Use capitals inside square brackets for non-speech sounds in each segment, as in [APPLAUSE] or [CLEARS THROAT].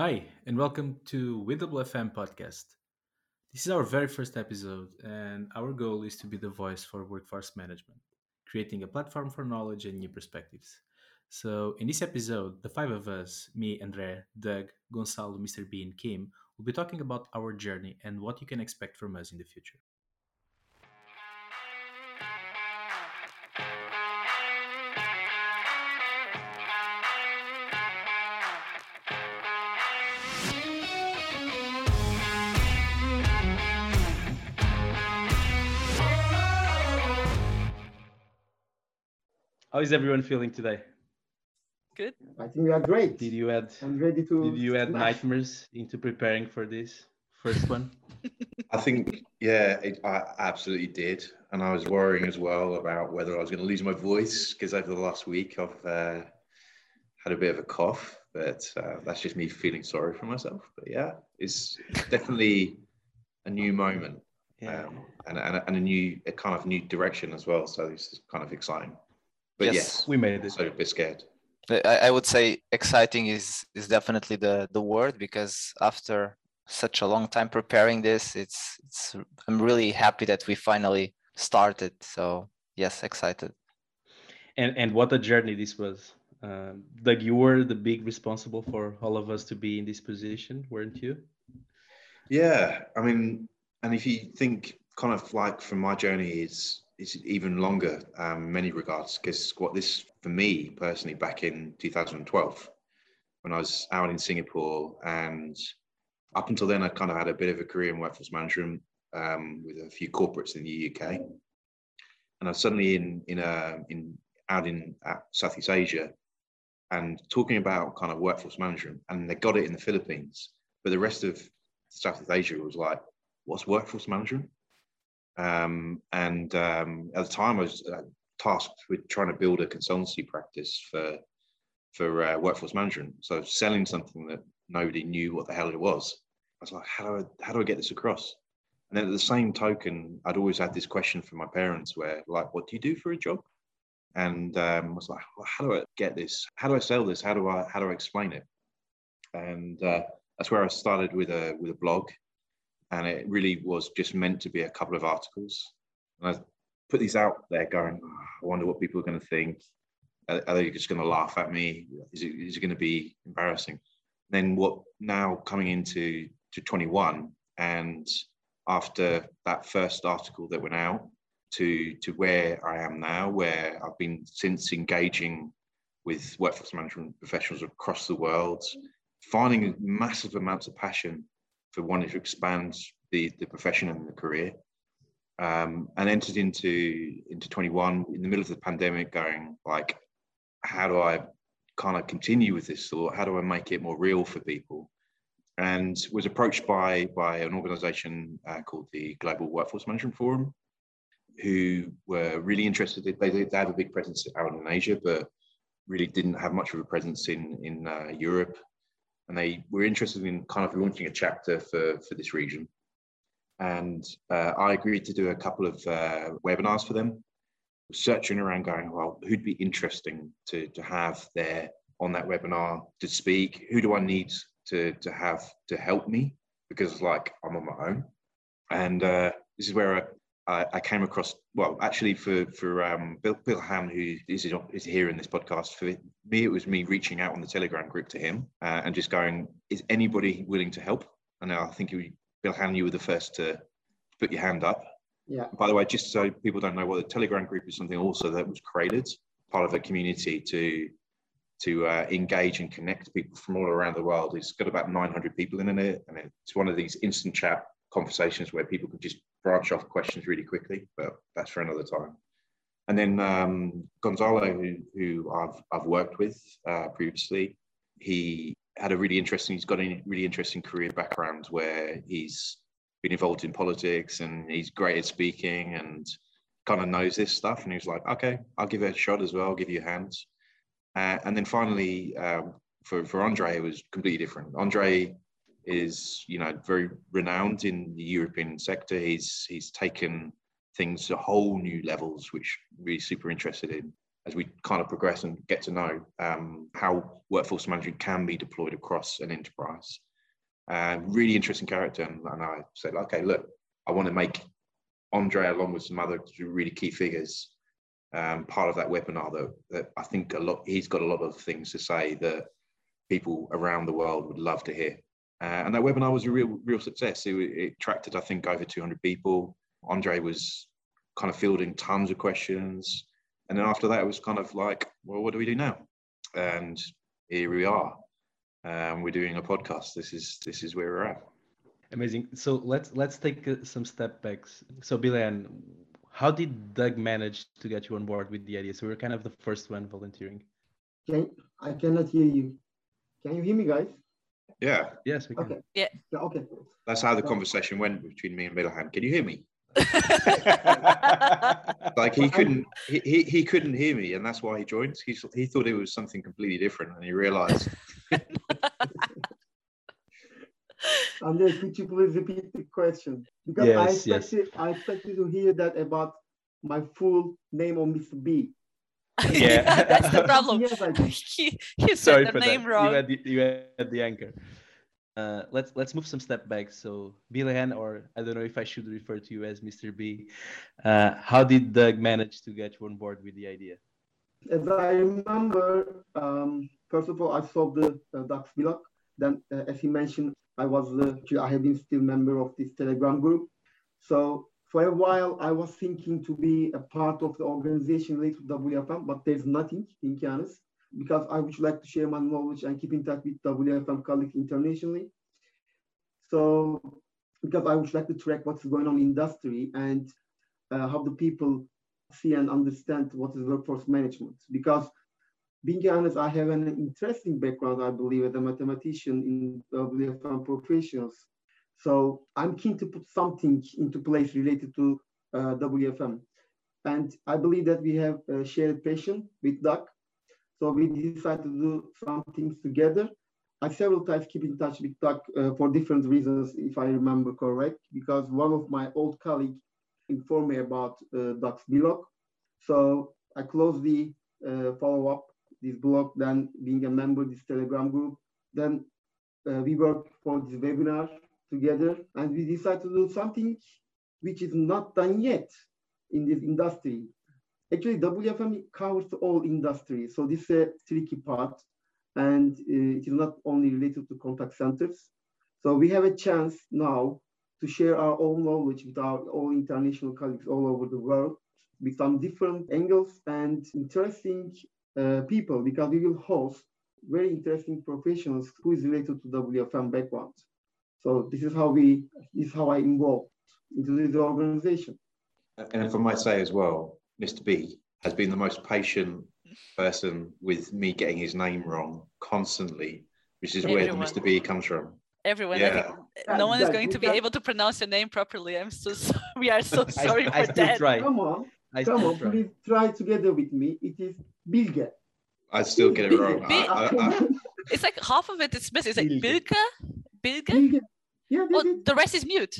Hi, and welcome to WFM podcast. This is our very first episode, and our goal is to be the voice for workforce management, creating a platform for knowledge and new perspectives. So, in this episode, the five of us, me, Andre, Doug, Gonçalo, Mr. B, and Kim, will be talking about our journey and what you can expect from us in the future. How is everyone feeling today? Good. I think we are great. Did you add I'm ready to. did you add smash. nightmares into preparing for this first one? I think, yeah, it, I absolutely did. And I was worrying as well about whether I was going to lose my voice because over the last week I've uh, had a bit of a cough, but uh, that's just me feeling sorry for myself. But yeah, it's definitely a new moment um, and, and, a, and a new, a kind of new direction as well. So this is kind of exciting. But Yes. yes, we made it. so a bit scared. I, I would say exciting is is definitely the the word because after such a long time preparing this, it's it's I'm really happy that we finally started. So yes, excited. and and what a journey this was. Um, Doug, you were the big responsible for all of us to be in this position, weren't you? Yeah, I mean, and if you think kind of like from my journey is is even longer um, many regards because what this for me personally back in 2012 when I was out in Singapore and up until then I kind of had a bit of a career in workforce management um, with a few corporates in the UK and I was suddenly in in a in out in uh, Southeast Asia and talking about kind of workforce management and they got it in the Philippines. But the rest of Southeast Asia was like what's workforce management um, and um, at the time, I was uh, tasked with trying to build a consultancy practice for for uh, workforce management. So selling something that nobody knew what the hell it was. I was like, how do I how do I get this across? And then at the same token, I'd always had this question from my parents, where like, what do you do for a job? And um, I was like, well, how do I get this? How do I sell this? How do I how do I explain it? And uh, that's where I started with a with a blog and it really was just meant to be a couple of articles. And I put these out there, going, "Oh, I wonder what people are going to think. Are, are they just going to laugh at me? Is it, is it going to be embarrassing? Then what? Now coming into to 21, and after that first article that went out, to to where I am now, where I've been since engaging with workforce management professionals across the world, finding massive amounts of passion for wanting to expand the, the profession and the career. Um, and entered into into 21 in the middle of the pandemic, going like, how do I kind of continue with this thought? How do I make it more real for people? And was approached by by an organisation uh, called the Global Workforce Management Forum, who were really interested. They, they have a big presence out in Asia, but really didn't have much of a presence in in uh, Europe and they were interested in kind of launching a chapter for, for this region. And uh, I agreed to do a couple of uh, webinars for them, searching around going, well, who'd be interesting to, to have there on that webinar to speak? Who do I need to, to have to help me? Because like I'm on my own. And uh, this is where I, I came across, well, actually for, for um, Bill, Bill Ham, who is, is here in this podcast, for me, it was me reaching out on the Telegram group to him uh, and just going, is anybody willing to help? And I think you, Bill Ham, you were the first to put your hand up. Yeah. By the way, just so people don't know, what the Telegram group is something also that was created, part of a community to to uh, engage and connect people from all around the world. It's got about 900 people in it, and it's one of these instant chat conversations where people could just branch off questions really quickly. But that's for another time. And then um, Gonçalo, who, who I've I've worked with uh, previously, he had a really interesting. He's got a really interesting career background where he's been involved in politics and he's great at speaking and kind of knows this stuff. And he was like, okay, I'll give it a shot as well. I'll give you a hand. Uh, and then finally, um, for, for Andre, it was completely different. Andre is, you know, very renowned in the European sector. He's he's taken things to whole new levels, which we're super interested in. as we kind of progress and get to know um, how workforce management can be deployed across an enterprise. Uh, really interesting character, and, and I said, okay, look, I want to make Andre, along with some other really key figures, um, part of that webinar that, that I think a lot he's got a lot of things to say that people around the world would love to hear. Uh, and that webinar was a real real success. It, it attracted, I think, over 200 people. Andre was kind of fielding tons of questions, and then after that, it was kind of like, well, what do we do now? And here we are. Um, we're doing a podcast. This is this is where we're at. Amazing. So let's let's take uh, some step backs. So Bilan, how did Doug manage to get you on board with the idea? So we are kind of the first one volunteering. Can I cannot hear you? Can you hear me, guys? Yeah. Yes, we can. Okay. Yeah. Yeah. Okay. That's how the conversation went between me and Bilahan. Can you hear me? [LAUGHS] like he couldn't he, he, he couldn't hear me and that's why he joined he, he thought it was something completely different and he realized [LAUGHS] Andres, could you please repeat the question? Because Yes, I yes. expected I expected to hear that about my full name on Mr. B. [LAUGHS] Yeah. that's the [LAUGHS] problem. Yes, I he he Sorry said for the name that. wrong. You had the, you had the anchor. Uh, let's let's move some step back. So Bilan, or I don't know if I should refer to you as Mr. B. Uh, how did Doug manage to get you on board with the idea? As I remember, um, first of all, I saw the uh, Doug's vlog. Then, uh, as he mentioned, I was the I have been still member of this Telegram group. So for a while, I was thinking to be a part of the organization related to WFM, but there's nothing, in honest, because I would like to share my knowledge and keep in touch with WFM colleagues internationally. So because I would like to track what's going on in industry and uh, how the people see and understand what is workforce management. Because being honest, I have an interesting background, I believe, as a mathematician in WFM professionals. So I'm keen to put something into place related to uh, WFM. And I believe that we have a shared passion with Doug. So we decided to do some things together. I several times keep in touch with Doug uh, for different reasons, if I remember correct, because one of my old colleagues informed me about uh, Doug's blog. So I closely uh, follow up this blog, then being a member of this Telegram group. Then uh, we work for this webinar together, and we decided to do something which is not done yet in this industry. Actually, WFM covers all industries, so this is a tricky part, and uh, it is not only related to contact centers. So we have a chance now to share our own knowledge with our all international colleagues all over the world with some different angles and interesting uh, people because we will host very interesting professionals who is related to WFM background. So this is how we this is how I involved into this organization. and if I might say as well, Mr. B has been the most patient person with me getting his name wrong constantly, which is where the Mr. B comes from. Everyone, Yeah. every- no one is That- going to be able to pronounce your name properly. I'm so sorry. [LAUGHS] We are so sorry I for still that. try. Come on, I come on, try. please try together with me. It is Bilge. I still get it wrong. B- I- I- I- It's like half of it is missing. It's like Bilge. Bilge, Bilge. Bilge. Yeah, this Oh, the rest is mute.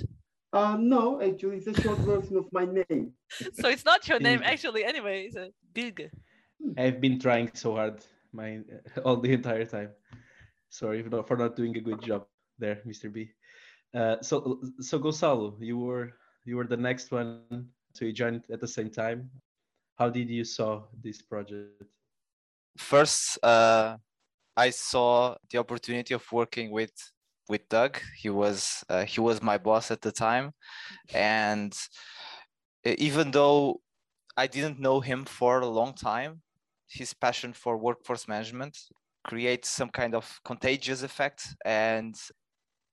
uh, no, actually, it's a short version of my name. [LAUGHS] So it's not your name actually. Anyway, it's a Bilge. I've been trying so hard my [LAUGHS] all the entire time. Sorry for not, for not doing a good job there, Mr. B. Uh, so so Gonçalo, you were you were the next one to you joined at the same time. How did you saw this project? first uh, i saw the opportunity of working with with doug. He was uh, he was my boss at the time. And even though i didn't know him for a long time his passion for workforce management creates some kind of contagious effect. And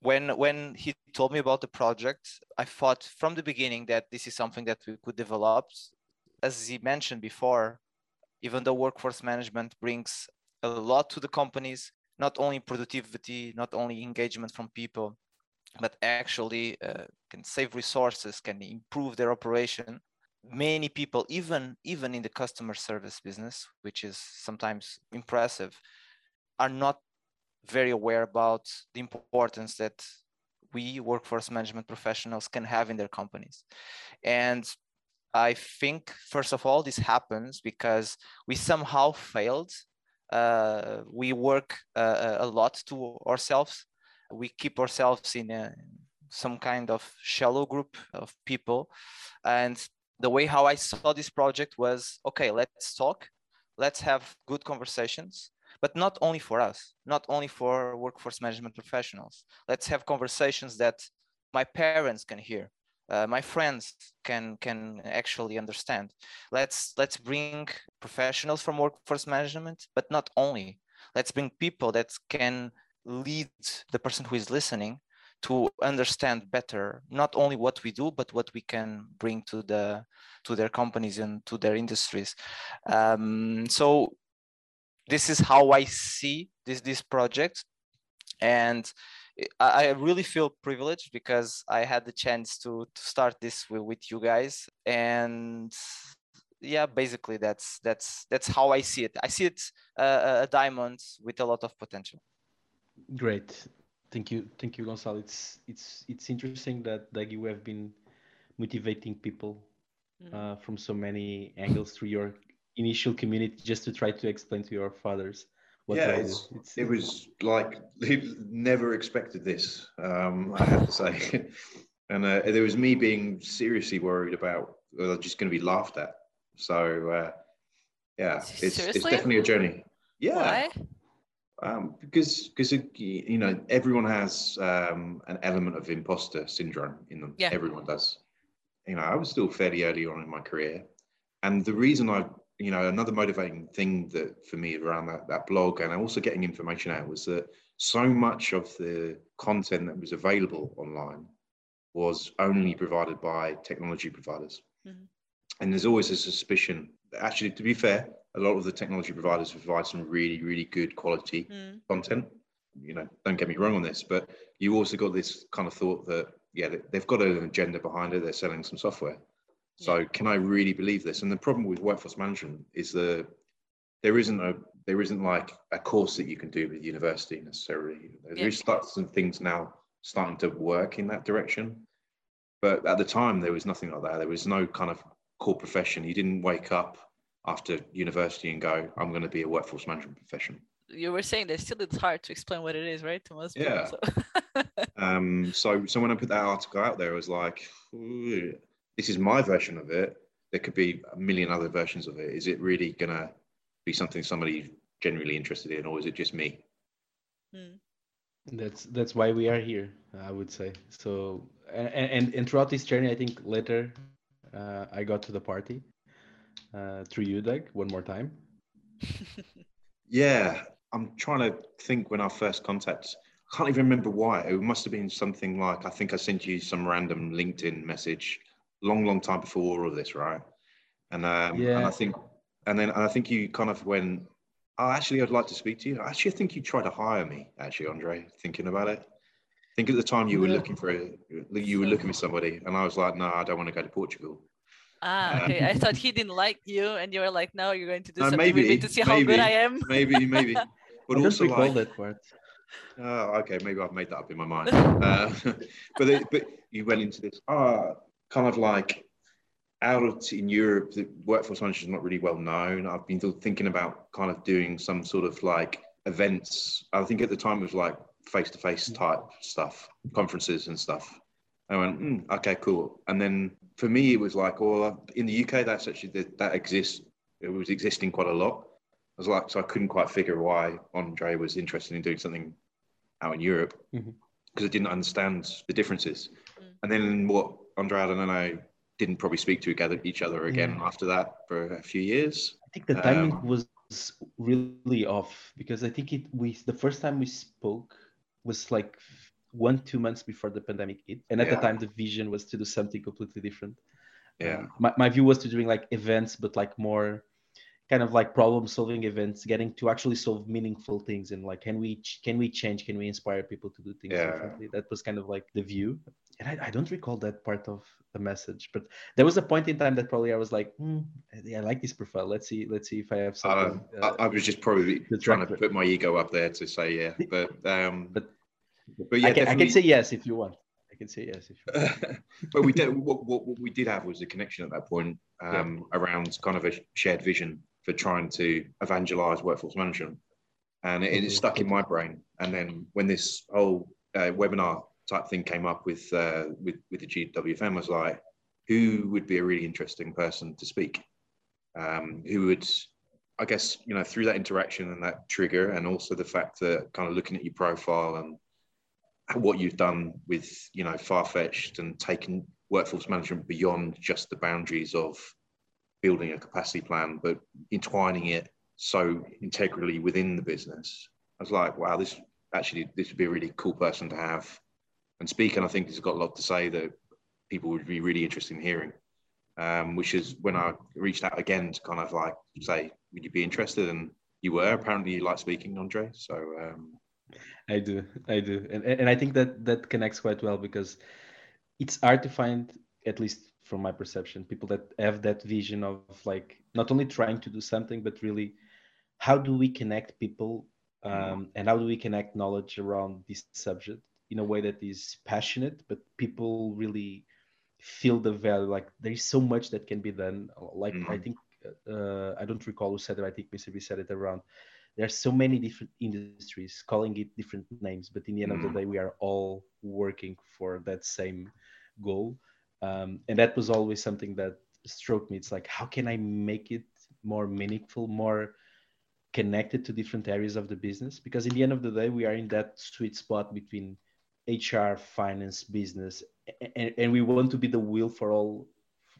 when when he told me about the project i thought from the beginning that this is something that we could develop. As he mentioned before even though workforce management brings a lot to the companies, not only productivity, not only engagement from people, but actually uh, can save resources, can improve their operation. Many people, even even in the customer service business, which is sometimes impressive, are not very aware about the importance that we workforce management professionals can have in their companies. And I think, first of all, this happens because we somehow failed. Uh, we work uh, a lot to ourselves. We keep ourselves in a, some kind of shallow group of people. And the way how I saw this project was okay, let's talk, let's have good conversations, but not only for us, not only for workforce management professionals. Let's have conversations that my parents can hear, uh, my friends can can actually understand. Let's let's bring professionals from workforce management, but not only. Let's bring people that can lead the person who is listening to understand better not only what we do but what we can bring to the to their companies and to their industries um, so this is how i see this this project and I, I really feel privileged because i had the chance to to start this with, with you guys and yeah basically that's that's that's how i see it i see it uh, a diamond with a lot of potential Great. Thank you. Thank you, Gonçalo. It's it's it's interesting that that you have been motivating people Mhm. uh, from so many angles through your initial community just to try to explain to your fathers what yeah, it's, It's, it was like never expected this. Um, [LAUGHS] I have to say, and uh, there was me being seriously worried about well, I'm just going to be laughed at. So uh, yeah, it's it's definitely a journey. Yeah, Why? um, because because you know everyone has um, an element of imposter syndrome in them. Yeah. Everyone does. You know, I was still fairly early on in my career, and the reason I, you know, another motivating thing that for me around that that blog and also getting information out was that so much of the content that was available online was only provided by technology providers. Mhm. And there's always a suspicion. Actually, to be fair, a lot of the technology providers provide some really, really good quality Mm. content. You know, don't get me wrong on this, but you also got this kind of thought that yeah, they've got an agenda behind it. They're selling some software. So can I really believe this? And the problem with workforce management is that there isn't a there isn't like a course that you can do with university necessarily. Yeah. There's start some things now starting to work in that direction. But at the time there was nothing like that. There was no kind of core profession. You didn't wake up after university and go, I'm going to be a workforce management professional. You were saying that still it's hard to explain what it is, right? To most people. Yeah. So. [LAUGHS] Um, so, so when I put that article out there, I was like, "Ooh, this is my version of it. There could be a million other versions of it. Is it really gonna be something somebody genuinely interested in, or is it just me? Mm. that's that's why we are here. I would say so. And and, and throughout this journey, I think later uh, I got to the party uh, through you, Doug, one more time. [LAUGHS] Yeah, I'm trying to think when our first contact. I can't even remember why. It must have been something like I think I sent you some random LinkedIn message, long, long time before all of this, right? And um, and I think, and then and I think you kind of went. Oh, actually, I'd like to speak to you. Actually, I think you tried to hire me. Actually, Andre, thinking about it. I think at the time you were Yeah. looking for a, you were looking for somebody, and I was like, no, I don't want to go to Portugal. ah, Uh, okay. I thought he didn't like you, and you were like, "No, you're going to do No, something with me maybe, to see how good I am." Maybe, maybe, [LAUGHS] I but don't also recall like, that part. Oh, okay. Maybe I've made that up in my mind. [LAUGHS] Uh, [LAUGHS] but it, but you went into this ah kind of like out of in Europe, the workforce management is not really well known. I've been thinking about kind of doing some sort of like events. I think at the time it was like face to face type stuff, conferences and stuff. I went, mm, okay, cool. And then for me, it was like, well, in the UK, that's actually that, that exists. It was existing quite a lot. I was like, so I couldn't quite figure why Andre was interested in doing something out in Europe because I didn't understand the differences. Mm. And then what Andre and I didn't probably speak to each other- each other again Yeah. after that for a few years. I think the timing Um, was really off because I think it we the first time we spoke was like one two months before the pandemic hit, and at Yeah. the time the vision was to do something completely different. Yeah. Um, my my view was to doing like events, but like more kind of like problem solving events, getting to actually solve meaningful things and like can we ch- can we change, can we inspire people to do things Yeah. differently? That was kind of like the view, and I, I don't recall that part of the message, but there was a point in time that probably I was like, hmm, I like this profile. Let's see, let's see if I have Uh, something. uh, I, I was just probably trying to put my ego up there to say yeah, [LAUGHS] but um, But- but yeah, I can, I can say yes if you want. I can say yes. If you want. [LAUGHS] but we did. What, what, what, we did have was a connection at that point um, yeah. around kind of a shared vision for trying to evangelize workforce management, and it, it stuck in my brain. And then when this whole uh, webinar type thing came up with uh, with with the GWFM, was like, who would be a really interesting person to speak? Um, who would I guess you know through that interaction and that trigger, and also the fact that kind of looking at your profile and what you've done with you know far fetched and taking workforce management beyond just the boundaries of building a capacity plan, but entwining it so integrally within the business. I was like, wow, this actually this would be a really cool person to have and speaking, I think he's got a lot to say that people would be really interested in hearing. Um, which is when I reached out again to kind of like say, would you be interested? And you were. Apparently, you like speaking, Andre. So um, I do, I do, and and I think that that connects quite well because it's hard to find, at least from my perception, people that have that vision of like not only trying to do something, but really, how do we connect people, um, and how do we connect knowledge around this subject in a way that is passionate, but people really feel the value. Like there is so much that can be done. Like mm-hmm. I think uh, I don't recall who said it. I think Mr. Said it around there are so many different industries calling it different names but in the end mm. of the mm. day we are all working for that same goal um, and that was always something that struck me it's like how can i make it more meaningful more connected to different areas of the business because in the end of the day we are in that sweet spot between hr finance business and, and we want to be the wheel for all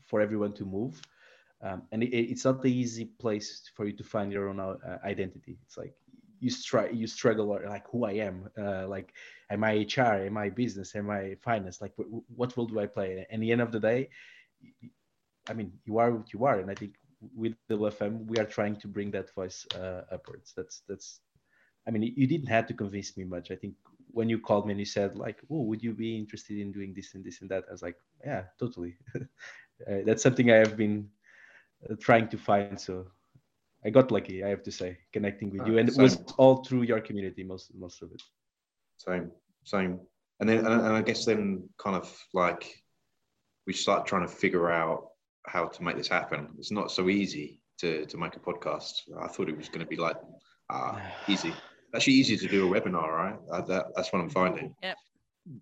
for everyone to move. Um, and it, it's not the easy place for you to find your own uh, identity. It's like you struggle you struggle like who i am uh, like am i hr am i business am i finance? Like w- what role do i play? And the end of the day i mean you are what you are. And i think with the fm we are trying to bring that voice uh, upwards. That's that's i mean you didn't have to convince me much. I think when you called me and you said like oh would you be interested in doing this and this and that i was like yeah totally [LAUGHS] uh, that's something i have been uh, trying to find. So I got lucky, I have to say, connecting with uh, you, and same. it was all through your community, most most of it. Same, same, and then and, and I guess then kind of like we start trying to figure out how to make this happen. It's not so easy to to make a podcast. I thought it was going to be like ah [SIGHS] easy. Actually, easy to do a webinar, right? That, that's what I'm finding. Yep.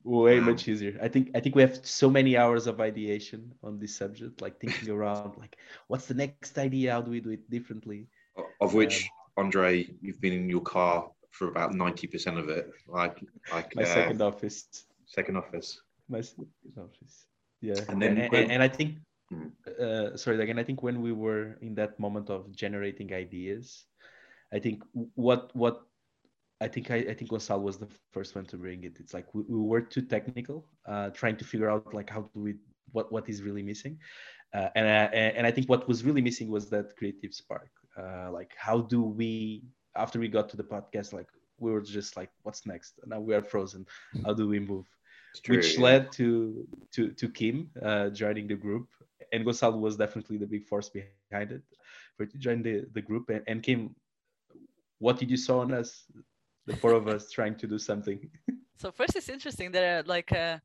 Way much easier. I think i think we have so many hours of ideation on this subject like thinking around [LAUGHS] like what's the next idea? How do we do it differently? Of which um, andre you've been in your car for about 90% of it like like my uh, second office. second office. My second office. Yeah. And then and, and, and i think hmm. uh, sorry again i think when we were in that moment of generating ideas i think what what I think I, I, think Gonçalo was the first one to bring it. It's like we, we were too technical, uh, trying to figure out like how do we what what is really missing, uh, and uh, and I think what was really missing was that creative spark. Uh, like how do we after we got to the podcast, like we were just like what's next? Now we are frozen. How do we move? True, Which yeah. led to to to Kim uh, joining the group, and Gonçalo was definitely the big force behind it for to join the the group. And, and Kim, what did you saw on us? The four of us trying to do something. [LAUGHS] So first, it's interesting that uh, like uh,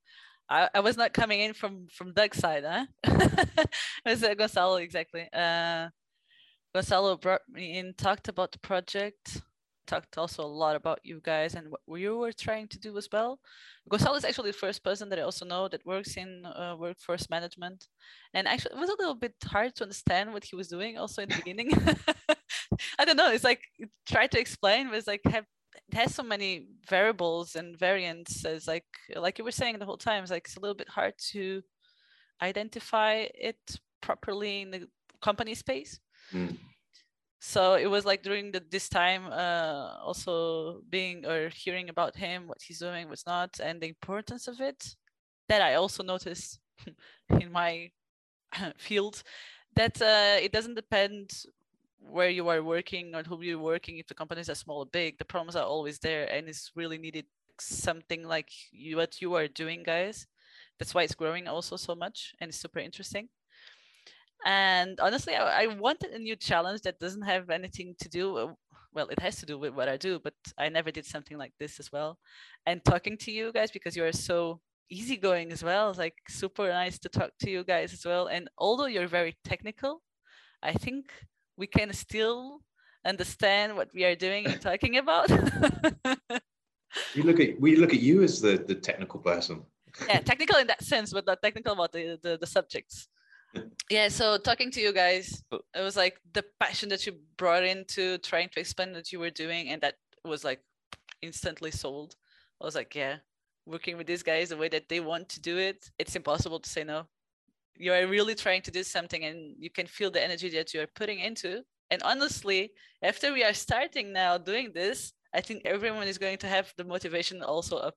I, I was not coming in from from Doug's side, huh? [LAUGHS] it was uh, Gonçalo exactly. Uh, Gonçalo brought me in, talked about the project, talked also a lot about you guys and what you were trying to do as well. Gonçalo is actually the first person that I also know that works in uh, workforce management, and actually it was a little bit hard to understand what he was doing also in the beginning. [LAUGHS] I don't know. It's like try to explain, but it's like have it has so many variables and variants as like like you were saying the whole time it's like it's a little bit hard to identify it properly in the company space mm. so it was like during the, this time uh, also being or hearing about him what he's doing what's not and the importance of it that i also noticed [LAUGHS] in my [CLEARS THROAT] field that uh, it doesn't depend where you are working or who you're working, if the companies are small or big, the problems are always there, and it's really needed something like you what you are doing, guys. That's why it's growing also so much, and it's super interesting. And honestly, I, I wanted a new challenge that doesn't have anything to do. Uh, well, it has to do with what I do, but I never did something like this as well. And talking to you guys because you are so easygoing as well. It's like super nice to talk to you guys as well. And although you're very technical, I think we can still understand what we are doing and talking about. [LAUGHS] we look at we look at you as the the technical person. yeah, technical in that sense, but not technical about the the, the subjects. [LAUGHS] yeah, so talking to you guys, it was like the passion that you brought into trying to explain what you were doing, and that was like instantly sold. I was like, yeah, working with these guys the way that they want to do it, it's impossible to say no. You are really trying to do something, and you can feel the energy that you are putting into. And honestly, after we are starting now doing this, I think everyone is going to have the motivation also up.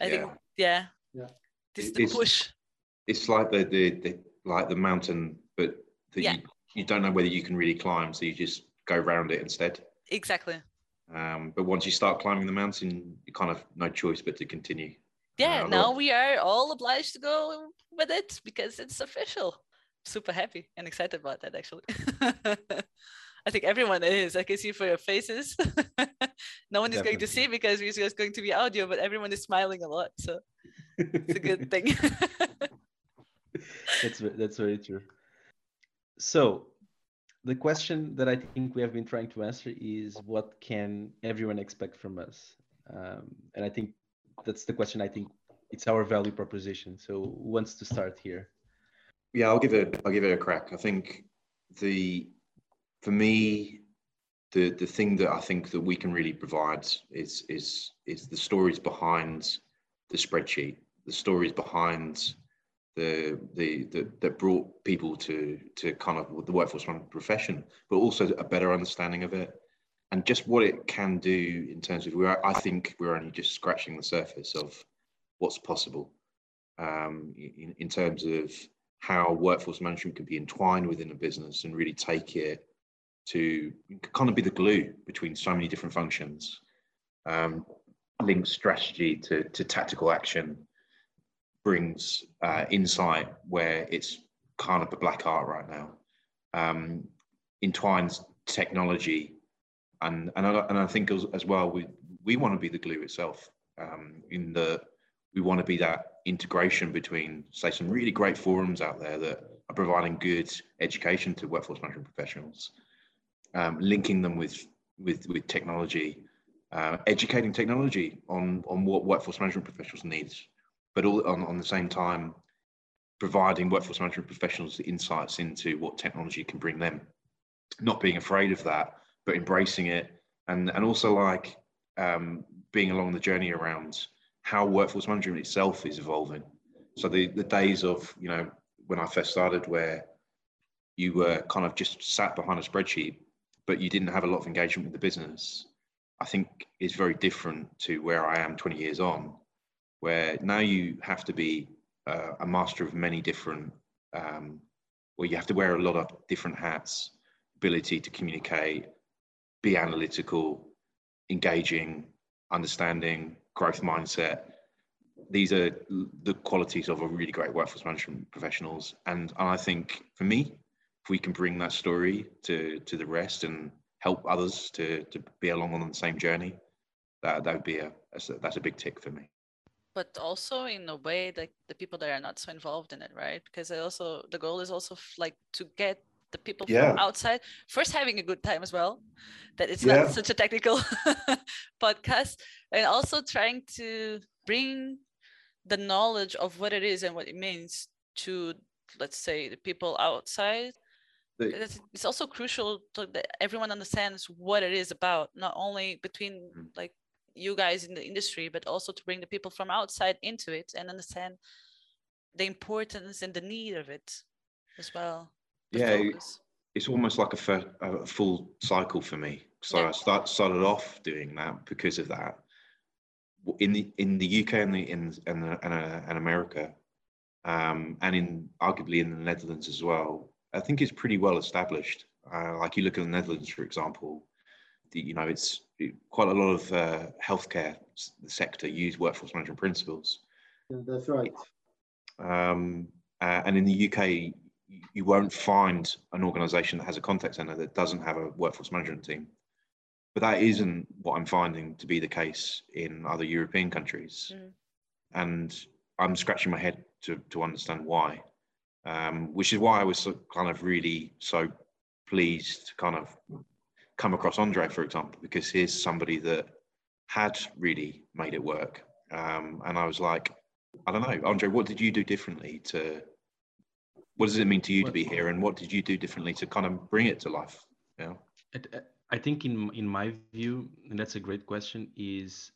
I Yeah. think, yeah, Yeah. this It- the it's- push. It's like the the, the like the mountain, but that Yeah. you, you don't know whether you can really climb, so you just go round it instead. Exactly. Um, but once you start climbing the mountain, you kind of no choice but to continue. Yeah, Uh, now we are all obliged to go with it because it's official. Super happy and excited about that actually. [LAUGHS] I think everyone is. I can see for your faces. [LAUGHS] no one is going to see because it's just going to be audio, but everyone is smiling a lot. So it's a good [LAUGHS] thing. that's that's very true. So, the question that I think we have been trying to answer is, what can everyone expect from us? Um, and I think that's the question. I think it's our value proposition. So, who wants to start here? Yeah, I'll give it. I'll give it a crack. I think the for me, the the thing that I think that we can really provide is is is the stories behind the spreadsheet, the stories behind the the, the that brought people to to kind of the workforce management profession, but also a better understanding of it and just what it can do in terms of we're I think we're only just scratching the surface of what's possible um, in, in terms of how workforce management can be entwined within a business and really take it to kind of be the glue between so many different functions, um, links strategy to, to tactical action, brings uh, insight where it's kind of a black art right now, um, entwines technology, and and I, and I think as, as well we we want to be the glue itself um, in the we want to be that integration between, say, some really great forums out there that are providing good education to workforce management professionals, um, linking them with with with technology, uh, educating technology on on what workforce management professionals need, but all on, on the same time providing workforce management professionals insights into what technology can bring them, not being afraid of that, but embracing it, and and also like um, being along the journey around how workforce management itself is evolving. So the the days of you know when I first started, where you were kind of just sat behind a spreadsheet, but you didn't have a lot of engagement with the business, I think is very different to where I am 20 years on, where now you have to be uh, a master of many different, um, where you have to wear a lot of different hats, ability to communicate, be analytical, engaging, understanding, growth mindset. These are the qualities of a really great workforce management professionals. And I think for me, if we can bring that story to, to the rest and help others to, to be along on the same journey, that, that would be a, that's a, that's a big tick for me. but also in a way that the people that are not so involved in it, right? Because I also the goal is also like to get the people Yeah. from outside first having a good time as well. That it's Yeah. not such a technical [LAUGHS] podcast, and also trying to bring the knowledge of what it is and what it means to let's say the people outside The- it's also crucial to that everyone understands what it is about not only between Mm. like you guys in the industry but also to bring the people from outside into it and understand the importance and the need of it as well Yeah, focus. it's almost like a, fir- a full cycle for me. So Yeah. I start started off doing that because of that. In the in the UK and the in and and, uh, and America, um, and in arguably in the Netherlands as well, I think it's pretty well established. Uh, like you look at the Netherlands, for example, the, you know it's it, quite a lot of uh, healthcare sector use workforce management principles. Yeah, that's right. Um, uh, and in the UK, you won't find an organisation that has a contact centre that doesn't have a workforce management team. But that isn't what I'm finding to be the case in other European countries. Mm. And I'm scratching my head to to understand why. Um, which is why I was so, kind of really so pleased to kind of come across Andre, for example, because he's somebody that had really made it work. Um, and I was like, I don't know, Andre, what did you do differently to? What does it mean to you to be here, and what did you do differently to kind of bring it to life? Yeah. I think in in my view, and that's a great question, is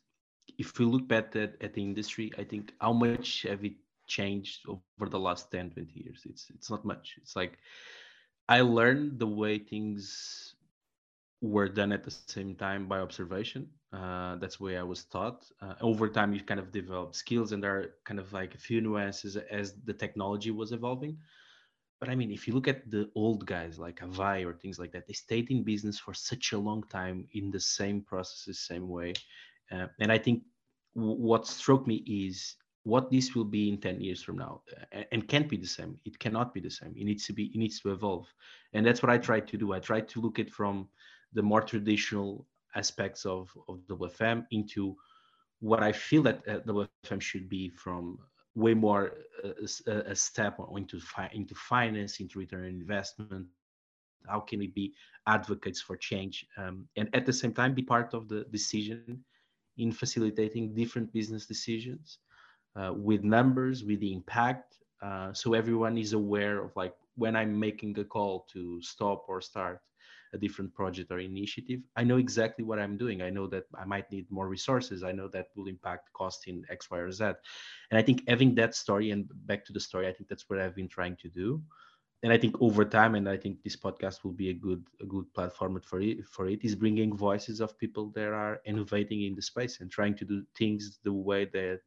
if we look back at, at the industry, I think how much have it changed over the last 10, 20 years? It's it's not much. It's like I learned the way things were done at the same time by observation. Uh, that's the way I was taught. Uh, over time, you kind of develop skills, and there are kind of like a few nuances as the technology was evolving. But I mean, if you look at the old guys like Avaya or things like that, they stayed in business for such a long time in the same processes, same way. Uh, and I think w- what struck me is what this will be in 10 years from now uh, and can't be the same. It cannot be the same. It needs to be it needs to evolve. And that's what i try to do. I try to look at from the more traditional aspects of of wfm into what i feel that uh, wfm should be from way more uh, a, a step into fi- into finance into return on investment. How can we be advocates for change um, and at the same time be part of the decision in facilitating different business decisions uh, with numbers, with the impact, uh, so everyone is aware of like when I'm making a call to stop or start a different project or initiative, I know exactly what I'm doing. I know that I might need more resources. I know that will impact cost in X, Y, or Z. And I think having that story and back to the story, I think that's what I've been trying to do. And I think over time, and I think this podcast will be a good a good platform for it. For it is bringing voices of people that are innovating in the space and trying to do things the way that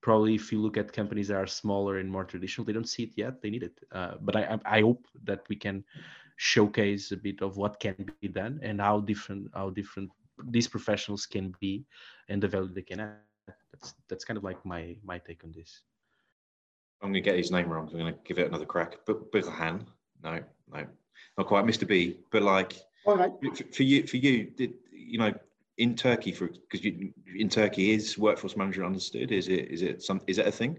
probably if you look at companies that are smaller and more traditional they don't see it yet they need it uh, but I, I hope that we can showcase a bit of what can be done and how different how different these professionals can be and the value they can add that's that's kind of like my my take on this i'm going to get his name wrong i'm going to give it another crack but Birhan, no no not quite mr b but like all right for, for you for you did you know in Turkey for because in Turkey is workforce management understood? Is it is it some is it a thing?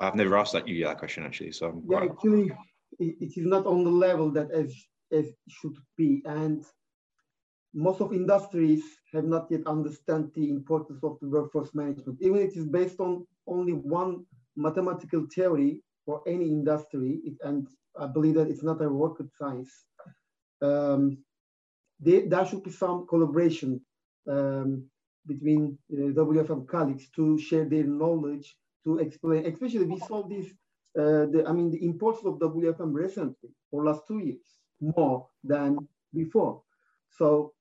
I've never asked that you that question actually. So I'm yeah, actually, it is not on the level that as as should be, and most of industries have not yet understand the importance of the workforce management. Even it is based on only one mathematical theory for any industry, it, and I believe that it's not a rocket science. Um, they, there should be some collaboration um, between uh, WFM colleagues to share their knowledge, to explain, especially we saw this, uh, the, I mean, the importance of WFM recently for last two years, more than before. So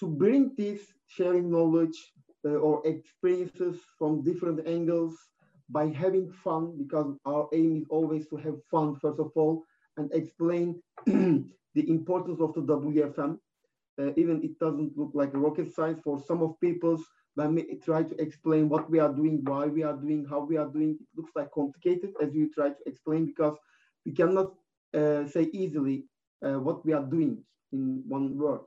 to bring this sharing knowledge uh, or experiences from different angles by having fun, because our aim is always to have fun, first of all, and explain [CLEARS THROAT] the importance of the WFM uh, even it doesn't look like rocket science for some of people's when we try to explain what we are doing, why we are doing, how we are doing, it looks like complicated as you try to explain because we cannot uh, say easily uh, what we are doing in one word.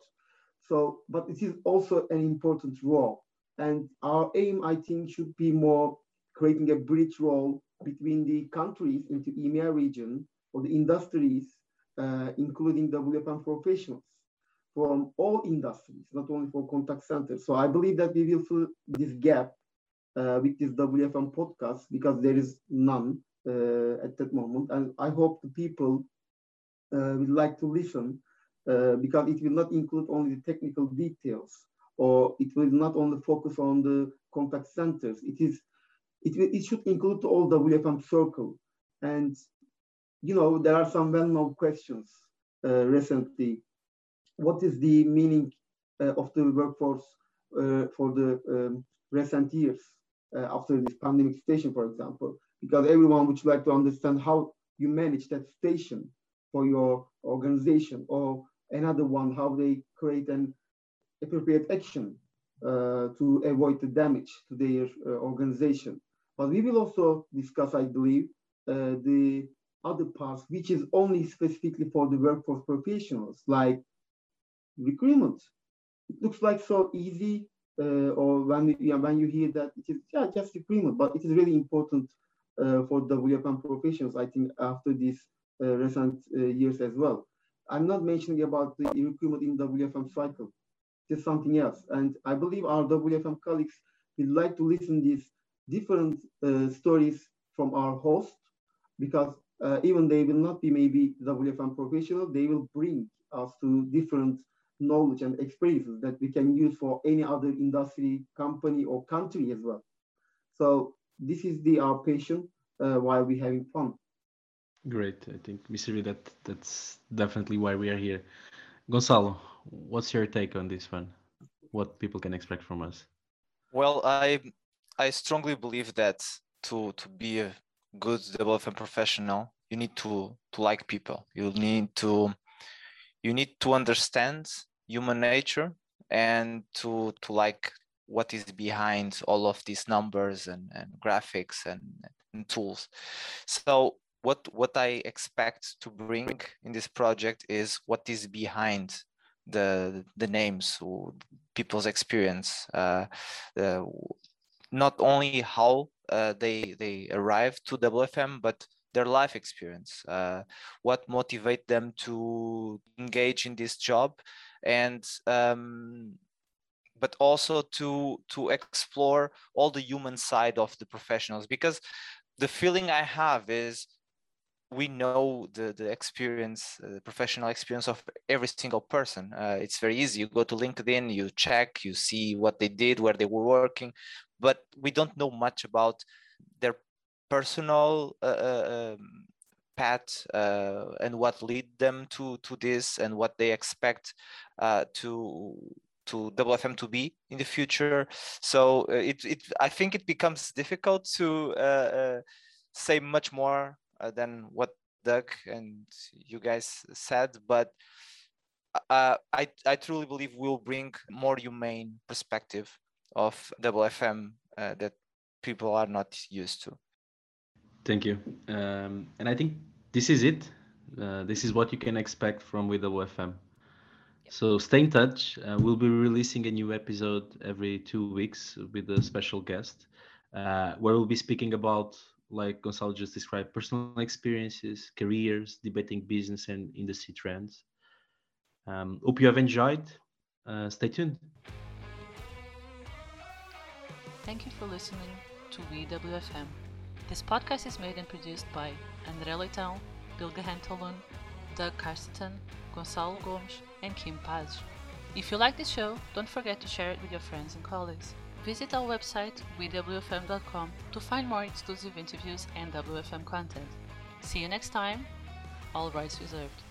So, but it is also an important role. And our aim, I think, should be more creating a bridge role between the countries into EMEA region or the industries, uh, including WFM professionals from all industries, not only for contact centers. So I believe that we will fill this gap uh, with this WFM podcast because there is none uh, at that moment. And I hope the people uh, would like to listen uh, because it will not include only the technical details or it will not only focus on the contact centers. It is it, will, it should include all WFM circle. And you know, there are some well-known questions uh, recently what is the meaning uh, of the workforce uh, for the um, recent years uh, after this pandemic station, for example, because everyone would like to understand how you manage that station for your organization or another one, how they create an appropriate action uh, to avoid the damage to their uh, organization. But we will also discuss, I believe, uh, the other parts, which is only specifically for the workforce professionals, like recruitment. It looks like so easy, uh, or when you, when you hear that it is yeah, just recruitment, but it is really important uh, for WFM professionals, I think, after these uh, recent uh, years as well. I'm not mentioning about the recruitment in WFM cycle. It's something else. And I believe our WFM colleagues would like to listen these different uh, stories from our host because uh, even they will not be maybe WFM professional, they will bring us to different knowledge and experiences that we can use for any other industry, company, or country as well. So this is the our passion uh, while we're having fun. Great. I think, Mr. that that's definitely why we are here. Gonçalo, what's your take on this one? What people can expect from us? Well, I I strongly believe that to to be a good development professional, you need to to like people. You need to you need to understand human nature and to to like what is behind all of these numbers and, and graphics and, and tools. So what what I expect to bring in this project is what is behind the the names, people's experience, uh, uh, not only how uh, they they arrive to WFM, but their life experience, uh, what motivate them to engage in this job, and um, but also to to explore all the human side of the professionals because the feeling i have is we know the the experience uh, the professional experience of every single person. Uh, it's very easy. You go to linkedin you check you see what they did where they were working but we don't know much about their personal uh, uh um, path uh, and what lead them to to this and what they expect uh, to to WFM to be in the future. So uh, it, it I think it becomes difficult to uh, uh, say much more uh, than what Doug and you guys said, but I I truly believe we'll bring more humane perspective of WFM that people are not used to. Thank you, um, and I think this is it. this is what you can expect from WFM. So stay in touch. Uh, we'll be releasing a new episode every two weeks with a special guest, uh, where we'll be speaking about, like Gonçalo just described, personal experiences, careers, debating business and industry trends. Um, hope you have enjoyed. Uh, stay tuned. Thank you for listening to WeWFM. This podcast is made and produced by André Leitão, Bilge Hentelun, Doug Carsten, Gonçalo Gomes, and Kim Paz. If you like this show, don't forget to share it with your friends and colleagues. Visit our website, wewfm.com, to find more exclusive interviews and WFM content. See you next time. All rights reserved.